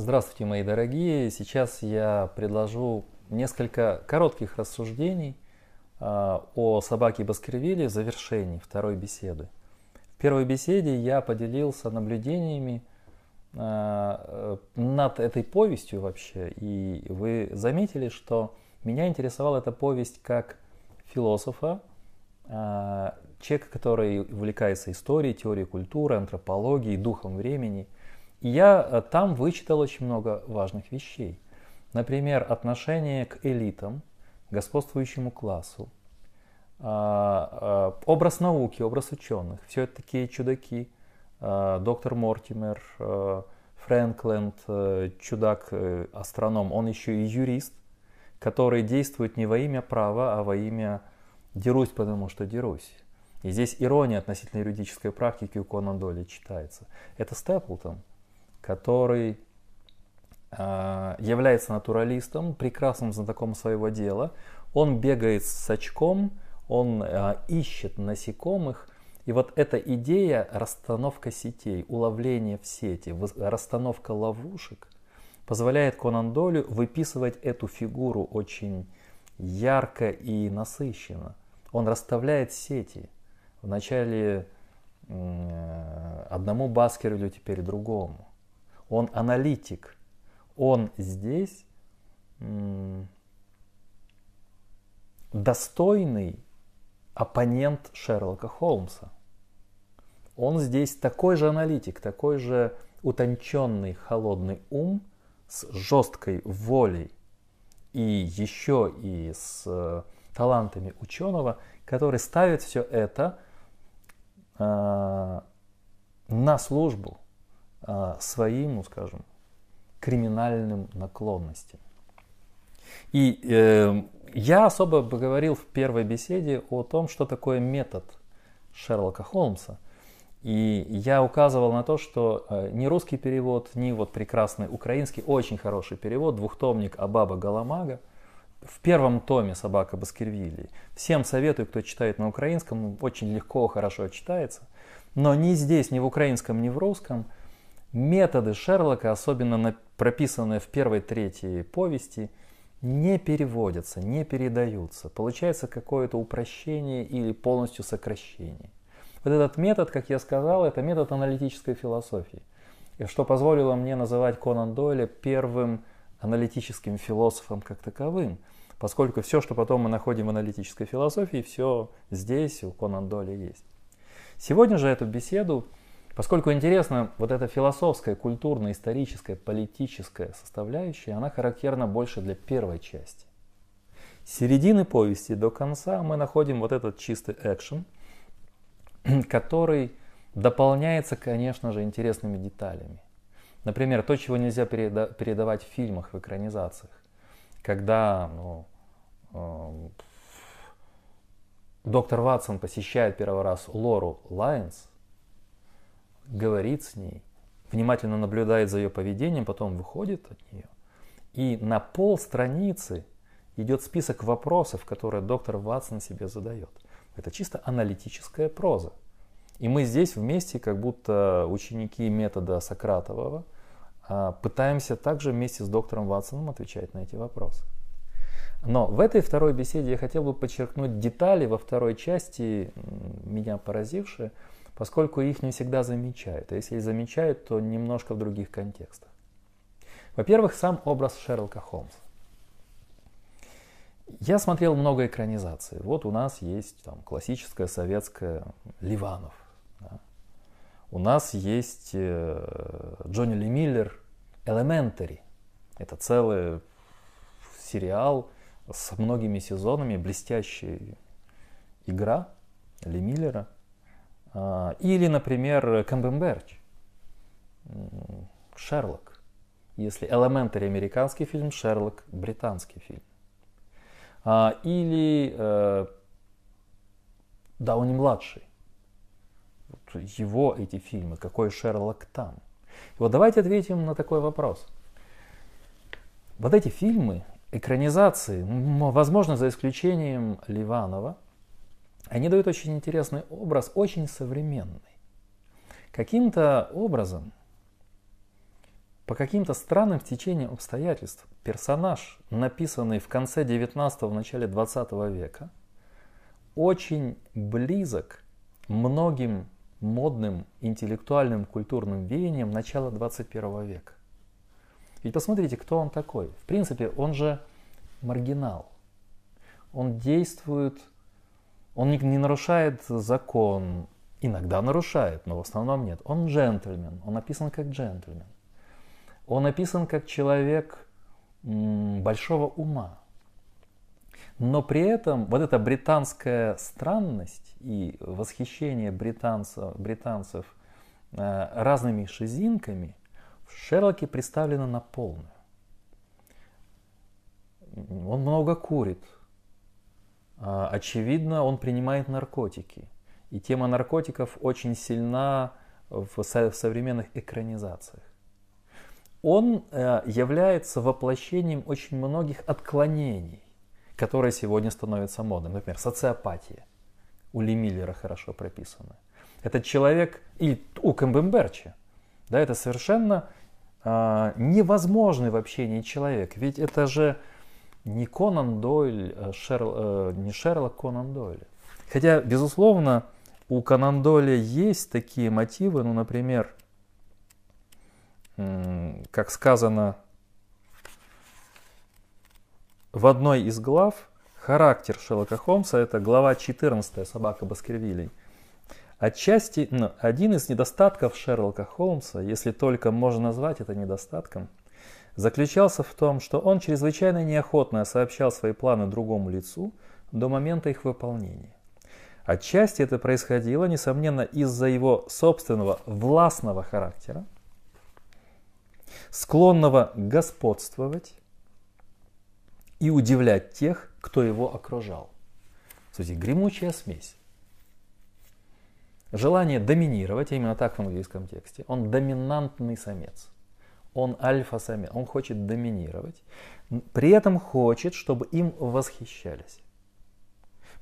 Здравствуйте, мои дорогие. Сейчас я предложу несколько коротких рассуждений а, о собаке Баскервиле в завершении второй беседы. В первой беседе я поделился наблюдениями а, над этой повестью вообще, и вы заметили, что меня интересовала эта повесть как философа, а, человека, который увлекается историей, теорией культуры, антропологией, духом времени – и я э, там вычитал очень много важных вещей. Например, отношение к элитам, господствующему классу, а, а, образ науки, образ ученых. Все это такие чудаки. А, доктор Мортимер, Фрэнкленд, э, чудак-астроном, э, он еще и юрист, который действует не во имя права, а во имя «дерусь, потому что дерусь». И здесь ирония относительно юридической практики у Конан Доли читается. Это Степлтон, который э, является натуралистом, прекрасным знатоком своего дела. Он бегает с очком, он э, ищет насекомых. И вот эта идея расстановка сетей, уловление в сети, расстановка ловушек позволяет Конан Долю выписывать эту фигуру очень ярко и насыщенно. Он расставляет сети. Вначале одному Баскервилю, теперь другому он аналитик, он здесь достойный оппонент Шерлока Холмса. Он здесь такой же аналитик, такой же утонченный холодный ум с жесткой волей и еще и с э, талантами ученого, который ставит все это э, на службу своим, ну скажем, криминальным наклонностям. И э, я особо поговорил в первой беседе о том, что такое метод Шерлока Холмса. И я указывал на то, что э, ни русский перевод, ни вот прекрасный украинский, очень хороший перевод, двухтомник Абаба Галамага, в первом томе «Собака Баскервилли». Всем советую, кто читает на украинском, очень легко, хорошо читается. Но ни здесь, ни в украинском, ни в русском – Методы Шерлока, особенно прописанные в первой третьей повести, не переводятся, не передаются. Получается какое-то упрощение или полностью сокращение. Вот этот метод, как я сказал, это метод аналитической философии. Что позволило мне называть Конан Дойля первым аналитическим философом как таковым. Поскольку все, что потом мы находим в аналитической философии, все здесь у Конан Дойля есть. Сегодня же эту беседу Поскольку интересна вот эта философская, культурная, историческая, политическая составляющая, она характерна больше для первой части. С середины повести до конца мы находим вот этот чистый экшен, который дополняется, конечно же, интересными деталями. Например, то, чего нельзя переда- передавать в фильмах, в экранизациях. Когда ну, э, доктор Ватсон посещает первый раз Лору Лайнс, говорит с ней, внимательно наблюдает за ее поведением, потом выходит от нее. И на пол страницы идет список вопросов, которые доктор Ватсон себе задает. Это чисто аналитическая проза. И мы здесь вместе, как будто ученики метода Сократового, а, пытаемся также вместе с доктором Ватсоном отвечать на эти вопросы. Но в этой второй беседе я хотел бы подчеркнуть детали во второй части, меня поразившие, поскольку их не всегда замечают. А если и замечают, то немножко в других контекстах. Во-первых, сам образ Шерлока Холмса. Я смотрел много экранизаций. Вот у нас есть там, классическая советская Ливанов. Да. У нас есть э, Джонни Ли Миллер Elementary. Это целый сериал с многими сезонами, блестящая игра Ли Миллера – или, например, Камбемберч, Шерлок. Если Elementary американский фильм, Шерлок британский фильм. А, или э, Дауни младший. Его эти фильмы, какой Шерлок там. И вот давайте ответим на такой вопрос. Вот эти фильмы, экранизации, возможно, за исключением Ливанова – они дают очень интересный образ, очень современный. Каким-то образом по каким-то странным течениям обстоятельств персонаж, написанный в конце 19-го, в начале 20 века, очень близок многим модным интеллектуальным культурным веяниям начала 21 века. Ведь посмотрите, кто он такой. В принципе, он же маргинал. Он действует, он не, нарушает закон, иногда нарушает, но в основном нет. Он джентльмен, он написан как джентльмен. Он описан как человек большого ума. Но при этом вот эта британская странность и восхищение британцев, британцев э, разными шизинками в Шерлоке представлено на полную. Он много курит. А, очевидно, он принимает наркотики. И тема наркотиков очень сильна в современных экранизациях он э, является воплощением очень многих отклонений, которые сегодня становятся модными. Например, социопатия. У Ли Миллера хорошо прописана. Этот человек, и у Камбемберча, да, это совершенно э, невозможный в общении человек. Ведь это же не Конан Дойль, а Шерл, э, не Шерлок Конан Дойль. Хотя, безусловно, у Конан Дойля есть такие мотивы, ну, например, как сказано в одной из глав, характер Шерлока Холмса, это глава 14 «Собака Баскервилей». Отчасти, ну, один из недостатков Шерлока Холмса, если только можно назвать это недостатком, заключался в том, что он чрезвычайно неохотно сообщал свои планы другому лицу до момента их выполнения. Отчасти это происходило, несомненно, из-за его собственного властного характера, склонного господствовать и удивлять тех, кто его окружал. Смотрите, гремучая смесь. Желание доминировать, именно так в английском тексте, он доминантный самец. Он альфа-самец, он хочет доминировать, при этом хочет, чтобы им восхищались.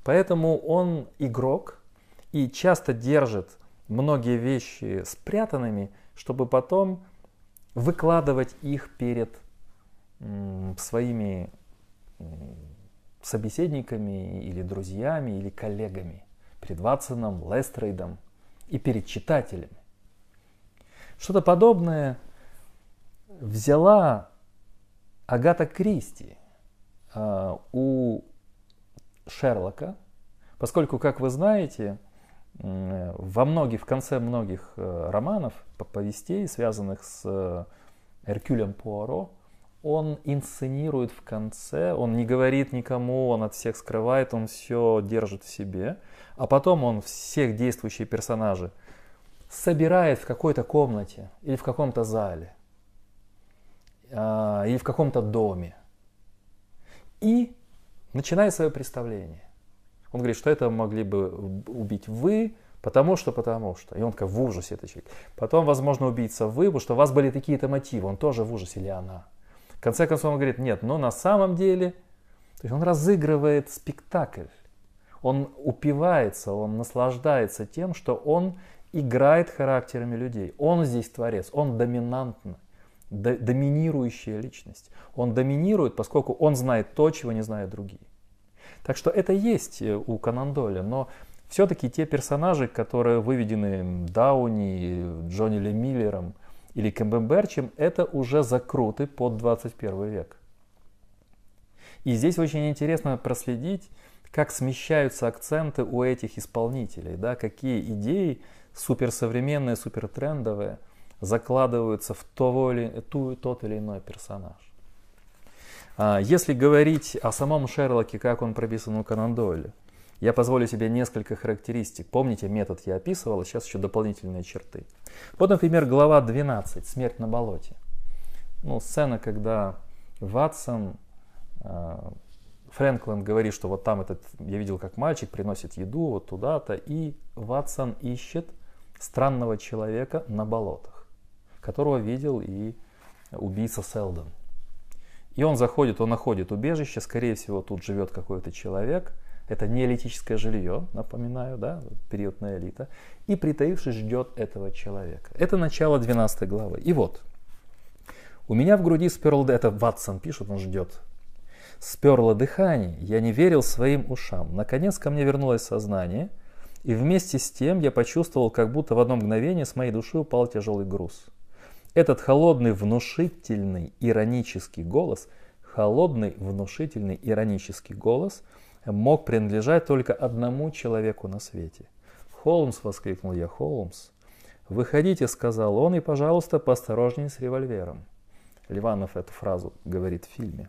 Поэтому он игрок и часто держит многие вещи спрятанными, чтобы потом выкладывать их перед своими собеседниками или друзьями или коллегами, перед Ватсоном, Лестрейдом и перед читателями. Что-то подобное взяла Агата Кристи э, у Шерлока, поскольку, как вы знаете, во многих, в конце многих э, романов, повестей, связанных с э, Эркюлем Пуаро, он инсценирует в конце, он не говорит никому, он от всех скрывает, он все держит в себе, а потом он всех действующих персонажей собирает в какой-то комнате или в каком-то зале, а, или в каком-то доме и начинает свое представление. Он говорит, что это могли бы убить вы, потому что, потому что. И он как в ужасе этот человек. Потом, возможно, убийца вы, потому что у вас были такие-то мотивы. Он тоже в ужасе или она. В конце концов, он говорит, нет, но на самом деле, то есть он разыгрывает спектакль. Он упивается, он наслаждается тем, что он играет характерами людей. Он здесь творец, он доминантный, доминирующая личность. Он доминирует, поскольку он знает то, чего не знают другие. Так что это есть э, у Конан Дойля, но все-таки те персонажи, которые выведены Дауни, Джонни Ли Миллером или Кэмбемберчем, это уже закруты под 21 век. И здесь очень интересно проследить, как смещаются акценты у этих исполнителей, да, какие идеи суперсовременные, супертрендовые закладываются в того или, ту, тот или иной персонаж. А, если говорить о самом Шерлоке, как он прописан у Конан Дойля, я позволю себе несколько характеристик. Помните, метод я описывал, а сейчас еще дополнительные черты. Вот, например, глава 12 «Смерть на болоте». Ну, сцена, когда Ватсон, э, Фрэнклин говорит, что вот там этот, я видел, как мальчик приносит еду вот туда-то, и Ватсон ищет странного человека на болотах, которого видел и убийца Селдон. И он заходит, он находит убежище, скорее всего, тут живет какой-то человек. Это неолитическое жилье, напоминаю, да, периодная элита. И притаившись ждет этого человека. Это начало 12 главы. И вот, У меня в груди сперло... Это Ватсон пишет, он ждет. Сперло дыхание, я не верил своим ушам. Наконец ко мне вернулось сознание, и вместе с тем я почувствовал, как будто в одно мгновение с моей души упал тяжелый груз. Этот холодный, внушительный, иронический голос, холодный, внушительный, иронический голос мог принадлежать только одному человеку на свете. «Холмс!» — воскликнул я. «Холмс!» «Выходите!» — сказал он, и, пожалуйста, поосторожнее с револьвером. Ливанов эту фразу говорит в фильме.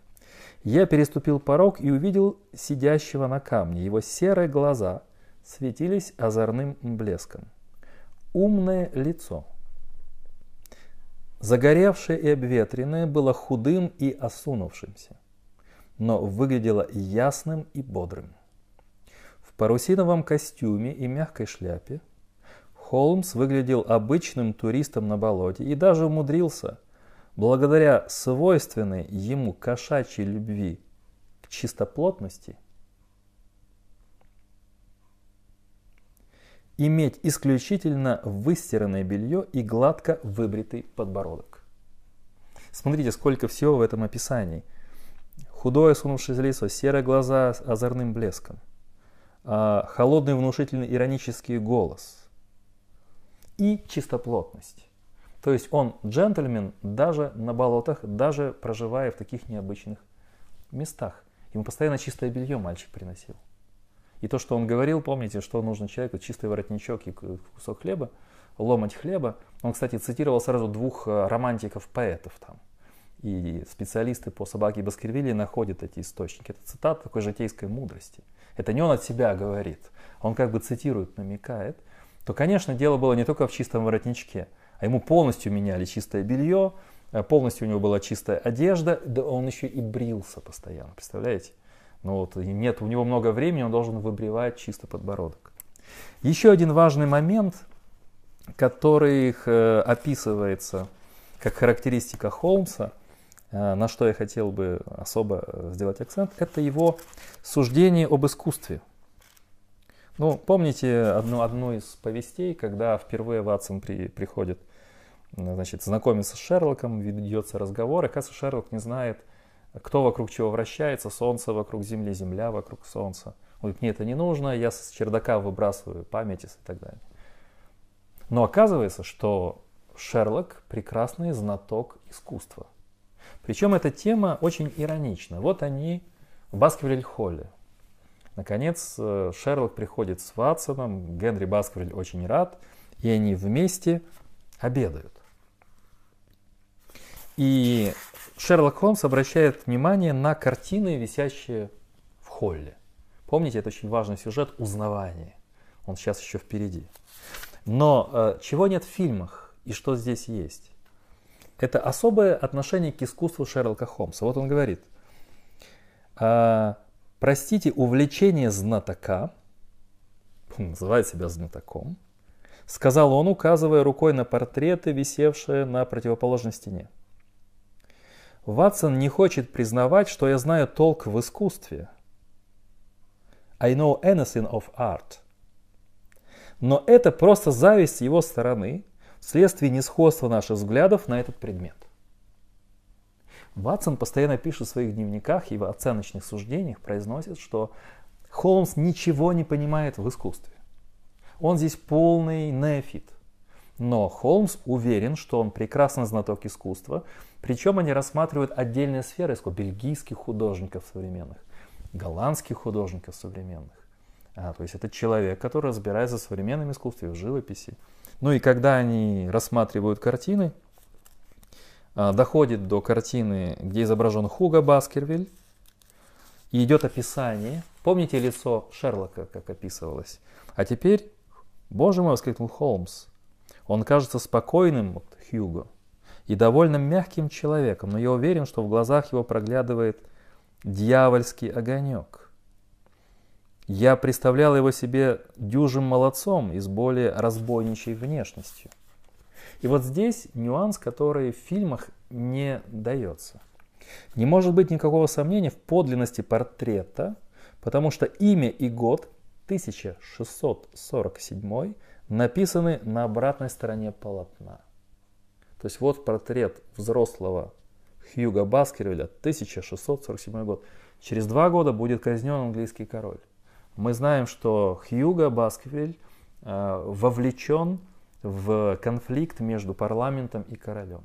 Я переступил порог и увидел сидящего на камне. Его серые глаза светились озорным блеском. Умное лицо — Загоревшее и обветренное было худым и осунувшимся, но выглядело ясным и бодрым. В парусиновом костюме и мягкой шляпе Холмс выглядел обычным туристом на болоте и даже умудрился, благодаря свойственной ему кошачьей любви к чистоплотности – иметь исключительно выстиранное белье и гладко выбритый подбородок. Смотрите, сколько всего в этом описании. Худое сунувшееся лицо, серые глаза с озорным блеском, а, холодный внушительный иронический голос и чистоплотность. То есть он джентльмен даже на болотах, даже проживая в таких необычных местах. Ему постоянно чистое белье мальчик приносил. И то, что он говорил, помните, что нужно человеку чистый воротничок и кусок хлеба, ломать хлеба. Он, кстати, цитировал сразу двух э, романтиков-поэтов там. И специалисты по собаке Баскервилли находят эти источники. Это цитата такой житейской мудрости. Это не он от себя говорит, он как бы цитирует, намекает. То, конечно, дело было не только в чистом воротничке, а ему полностью меняли чистое белье, э, полностью у него была чистая одежда, да он еще и брился постоянно, представляете? Ну вот, нет у него много времени, он должен выбривать чисто подбородок. Еще один важный момент, который э, описывается как характеристика Холмса, э, на что я хотел бы особо э, сделать акцент, это его суждение об искусстве. Ну, помните одну, одну из повестей, когда впервые Ватсон при, приходит, значит, знакомиться с Шерлоком, ведется разговор, и, оказывается, Шерлок не знает, кто вокруг чего вращается, Солнце вокруг Земли, Земля вокруг Солнца. Говорит, мне это не нужно, я с чердака выбрасываю память и так далее. Но оказывается, что Шерлок прекрасный знаток искусства. Причем эта тема очень иронична. Вот они в Баскервиль-холле. Наконец э, Шерлок приходит с Ватсоном, Генри Баскервиль очень рад, и они вместе обедают. И Шерлок Холмс обращает внимание на картины, висящие в холле. Помните, это очень важный сюжет узнавания. Он сейчас еще впереди. Но э, чего нет в фильмах и что здесь есть? Это особое отношение к искусству Шерлока Холмса. Вот он говорит, э, простите, увлечение знатока, называет себя знатоком, сказал он, указывая рукой на портреты, висевшие на противоположной стене. Ватсон не хочет признавать, что я знаю толк в искусстве. I know anything of art. Но это просто зависть с его стороны вследствие несходства наших взглядов на этот предмет. Ватсон постоянно пишет в своих дневниках и в оценочных суждениях произносит, что Холмс ничего не понимает в искусстве. Он здесь полный неофит. Но Холмс уверен, что он прекрасно знаток искусства, причем они рассматривают отдельные сферы искусства, бельгийских художников современных, голландских художников современных. А, то есть это человек, который разбирается в современном искусстве, в живописи. Ну и когда они рассматривают картины, а, доходит до картины, где изображен Хуга Баскервиль, и идет описание. Помните лицо Шерлока, как описывалось? А теперь, боже мой, воскликнул Холмс, он кажется спокойным, вот, Хьюго, и довольно мягким человеком, но я уверен, что в глазах его проглядывает дьявольский огонек. Я представлял его себе дюжим молодцом и с более разбойничей внешностью. И вот здесь нюанс, который в фильмах не дается. Не может быть никакого сомнения в подлинности портрета, потому что имя и год 1647 написаны на обратной стороне полотна. То есть вот портрет взрослого Хьюга Баскервилля, 1647 год. Через два года будет казнен английский король. Мы знаем, что Хьюга Баскервиль э, вовлечен в конфликт между парламентом и королем.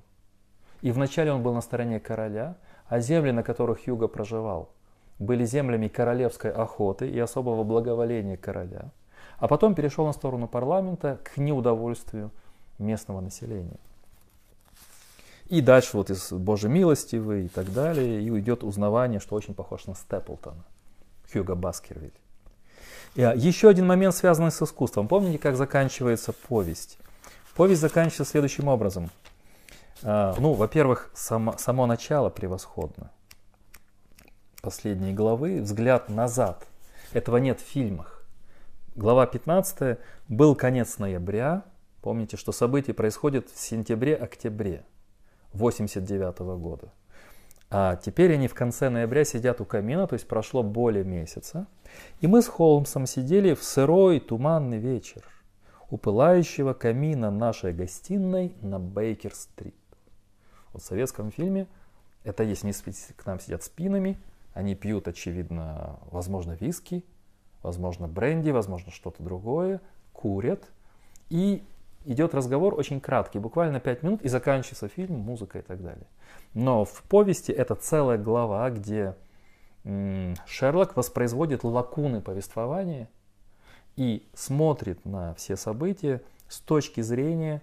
И вначале он был на стороне короля, а земли, на которых Хьюга проживал, были землями королевской охоты и особого благоволения короля. А потом перешел на сторону парламента к неудовольствию местного населения. И дальше вот из Божьей милости вы и так далее, и уйдет узнавание, что очень похож на Степлтона, Хьюга Баскервиль. И, а, еще один момент, связанный с искусством. Помните, как заканчивается повесть? Повесть заканчивается следующим образом. А, ну, во-первых, само, само начало превосходно. Последние главы, взгляд назад. Этого нет в фильмах. Глава 15 был конец ноября. Помните, что события происходят в сентябре-октябре 89 года. А теперь они в конце ноября сидят у камина, то есть прошло более месяца. И мы с Холмсом сидели в сырой туманный вечер у пылающего камина нашей гостиной на Бейкер-стрит. Вот в советском фильме это есть, они к нам сидят спинами, они пьют, очевидно, возможно, виски, возможно, бренди, возможно, что-то другое, курят. И идет разговор очень краткий, буквально 5 минут, и заканчивается фильм, музыка и так далее. Но в повести это целая глава, где Шерлок воспроизводит лакуны повествования и смотрит на все события с точки зрения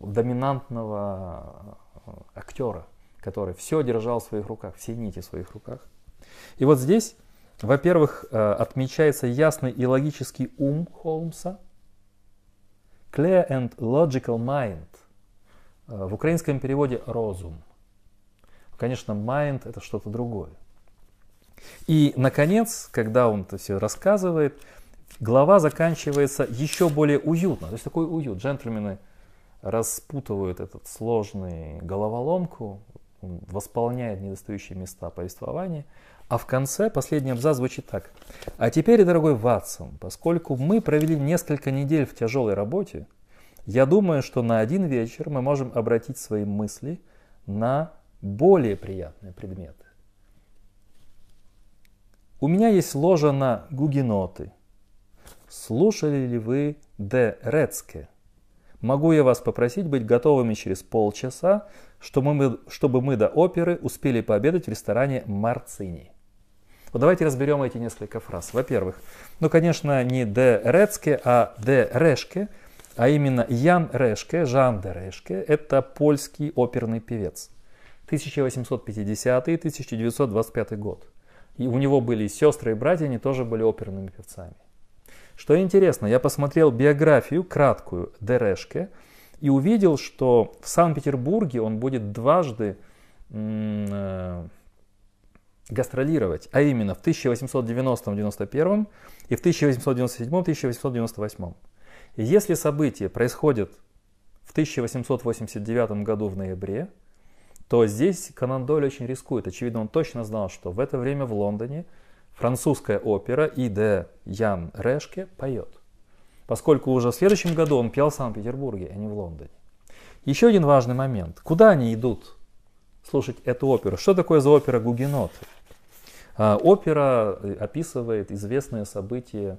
доминантного э, актера, который все держал в своих руках, все нити в своих руках. И вот здесь, во-первых, э, отмечается ясный и логический ум Холмса, clear and logical mind, э, в украинском переводе розум. Конечно, mind это что-то другое. И, наконец, когда он это все рассказывает, глава заканчивается еще более уютно. То есть такой уют. Джентльмены распутывают этот сложный головоломку, он восполняет недостающие места повествования. А в конце последний абзац звучит так. А теперь, дорогой Ватсон, поскольку мы провели несколько недель в тяжелой работе, я думаю, что на один вечер мы можем обратить свои мысли на более приятные предметы. У меня есть ложа на гугеноты. Слушали ли вы Де Рецке? Могу я вас попросить быть готовыми через полчаса, чтобы мы, чтобы мы до оперы успели пообедать в ресторане Марцини. Вот давайте разберем эти несколько фраз. Во-первых, ну, конечно, не Де Рецке, а Де Решке, а именно Ян Решке, Жан де Решке, это польский оперный певец. 1850-1925 год. И у него были сестры и братья, они тоже были оперными певцами. Что интересно, я посмотрел биографию краткую Дерешке и увидел, что в Санкт-Петербурге он будет дважды э, гастролировать, а именно в 1890-91 и в 1897-1898. И если события происходят в 1889 году в ноябре, то здесь Конан Дойль очень рискует. Очевидно, он точно знал, что в это время в Лондоне французская опера и де Ян Решке поет. Поскольку уже в следующем году он пел в Санкт-Петербурге, а не в Лондоне. Еще один важный момент. Куда они идут слушать эту оперу? Что такое за опера Гугеноты? А, опера э, описывает известные события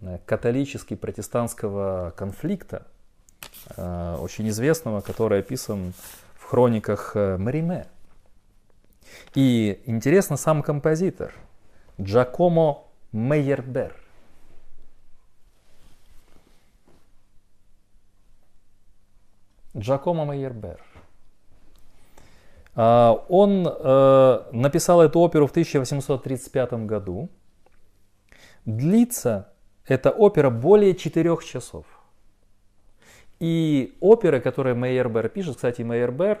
э, католически-протестантского конфликта, э, очень известного, который описан хрониках э, Мариме. И интересно сам композитор Джакомо Мейербер. Джакомо Мейербер. А, он э, написал эту оперу в 1835 году. Длится эта опера более четырех часов. И оперы, которые Мейербер пишет, кстати, Мейербер,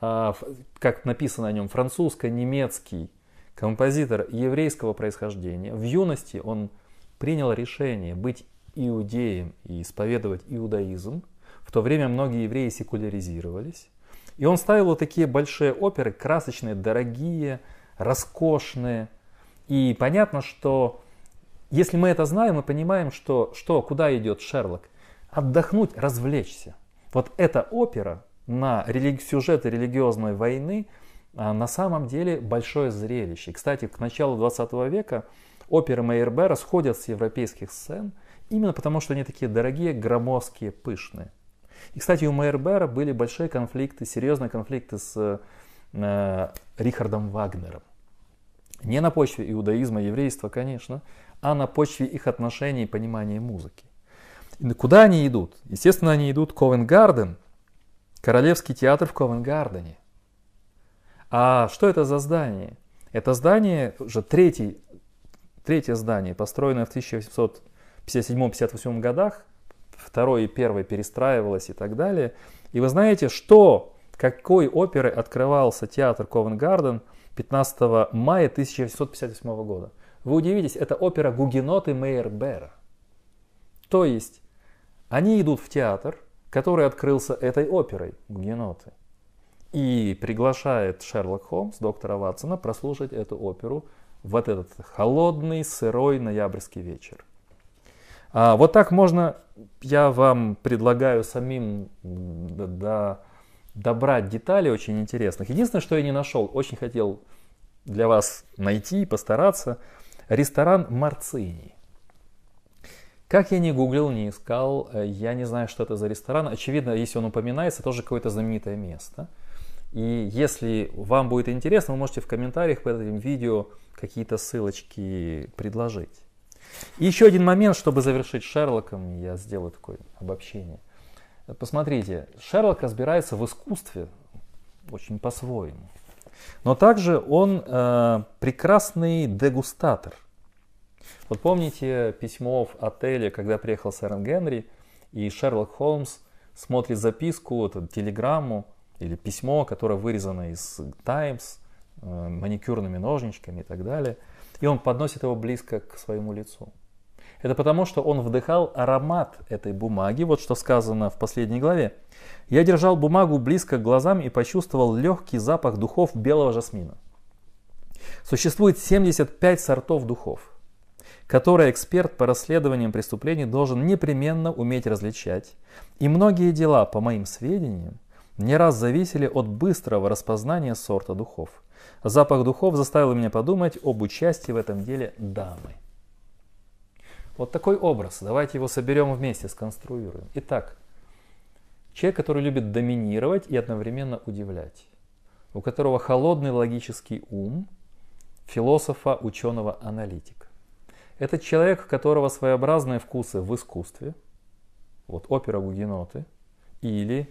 а, как написано о нем, французско-немецкий композитор еврейского происхождения. В юности он принял решение быть иудеем и исповедовать иудаизм. В то время многие евреи секуляризировались. И он ставил вот такие большие оперы, красочные, дорогие, роскошные. И понятно, что если мы это знаем, мы понимаем, что, что куда идет Шерлок – отдохнуть, развлечься. Вот эта опера на религи- сюжеты религиозной войны а на самом деле большое зрелище. Кстати, к началу 20 века оперы Мейербера сходят с европейских сцен именно потому, что они такие дорогие, громоздкие, пышные. И, кстати, у Мейербера были большие конфликты, серьезные конфликты с э, Рихардом Вагнером. Не на почве иудаизма, еврейства, конечно, а на почве их отношений и понимания музыки. И куда они идут? Естественно, они идут в Ковенгарден, Королевский театр в Ковенгардене. А что это за здание? Это здание, уже третий, третье здание, построенное в 1857-58 годах, второе и первое перестраивалось и так далее. И вы знаете, что, какой оперой открывался театр Ковенгарден 15 мая 1858 года? Вы удивитесь, это опера «Гугеноты Мейербера». То есть, они идут в театр, который открылся этой оперой «Гугеноты». И приглашает Шерлок Холмс, доктора Ватсона, прослушать эту оперу в этот холодный, сырой ноябрьский вечер. А, вот так можно, я вам предлагаю самим до, добрать детали очень интересных. Единственное, что я не нашел, очень хотел для вас найти, постараться, ресторан Марцини. Как я не гуглил, не искал, э, я не знаю, что это за ресторан. Очевидно, если он упоминается, тоже какое-то знаменитое место. И если вам будет интересно, вы можете в комментариях под этим видео какие-то ссылочки предложить. И еще один момент, чтобы завершить Шерлоком, я сделаю такое обобщение. Посмотрите, Шерлок разбирается в искусстве очень по-своему. Но также он э, прекрасный дегустатор – вот помните письмо в отеле, когда приехал сэр Генри, и Шерлок Холмс смотрит записку, вот, телеграмму или письмо, которое вырезано из Times, э, маникюрными ножничками и так далее, и он подносит его близко к своему лицу. Это потому, что он вдыхал аромат этой бумаги, вот что сказано в последней главе. Я держал бумагу близко к глазам и почувствовал легкий запах духов белого жасмина. Существует 75 сортов духов которое эксперт по расследованиям преступлений должен непременно уметь различать. И многие дела, по моим сведениям, не раз зависели от быстрого распознания сорта духов. Запах духов заставил меня подумать об участии в этом деле дамы. Вот такой образ. Давайте его соберем вместе, сконструируем. Итак, человек, который любит доминировать и одновременно удивлять, у которого холодный логический ум, философа, ученого, аналитика. Это человек, у которого своеобразные вкусы в искусстве, вот опера Гугеноты, или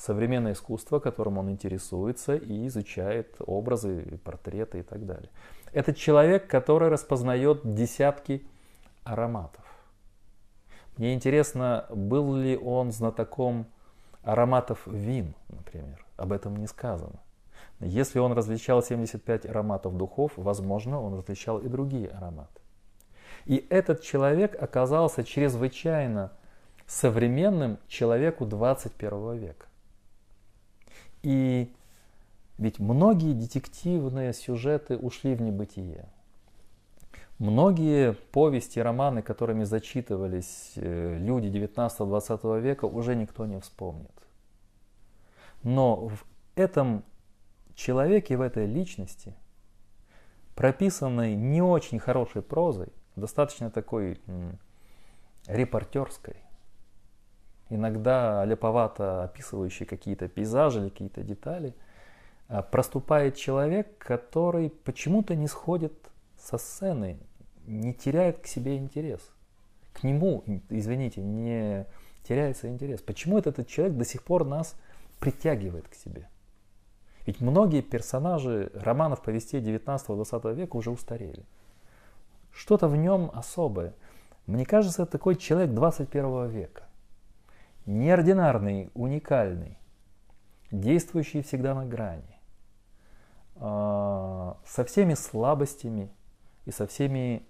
современное искусство, которым он интересуется и изучает образы, портреты и так далее. Это человек, который распознает десятки ароматов. Мне интересно, был ли он знатоком ароматов вин, например. Об этом не сказано. Если он различал 75 ароматов духов, возможно, он различал и другие ароматы. И этот человек оказался чрезвычайно современным человеку 21 века. И ведь многие детективные сюжеты ушли в небытие. Многие повести, романы, которыми зачитывались э, люди 19-20 века, уже никто не вспомнит. Но в этом человеке, в этой личности, прописанной не очень хорошей прозой, достаточно такой репортерской, иногда леповато описывающей какие-то пейзажи или какие-то детали, а, проступает человек, который почему-то не сходит со сцены, не теряет к себе интерес. К нему, извините, не теряется интерес. Почему этот человек до сих пор нас притягивает к себе? Ведь многие персонажи романов, повестей 19-20 века уже устарели. Что-то в нем особое. Мне кажется, это такой человек 21 века. Неординарный, уникальный, действующий всегда на грани. А, со всеми слабостями и со всеми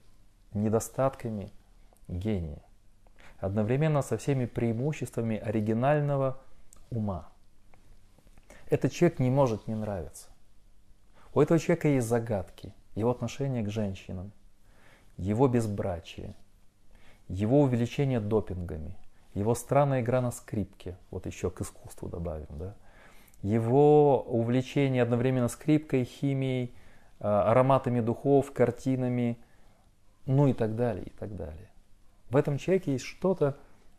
недостатками гения. Одновременно со всеми преимуществами оригинального ума. Этот человек не может не нравиться. У этого человека есть загадки, его отношение к женщинам, его безбрачие, его увеличение допингами, его странная игра на скрипке, вот еще к искусству добавим, да, его увлечение одновременно скрипкой, химией, э, ароматами духов, картинами, ну и так далее, и так далее. В этом человеке есть что-то,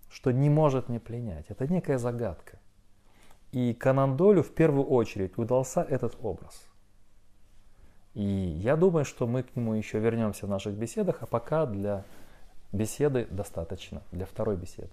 что не может не пленять. Это некая загадка. И Канан Долю в первую очередь удался этот образ. И я думаю, что мы к нему еще вернемся в наших беседах, а пока для беседы достаточно, для второй беседы.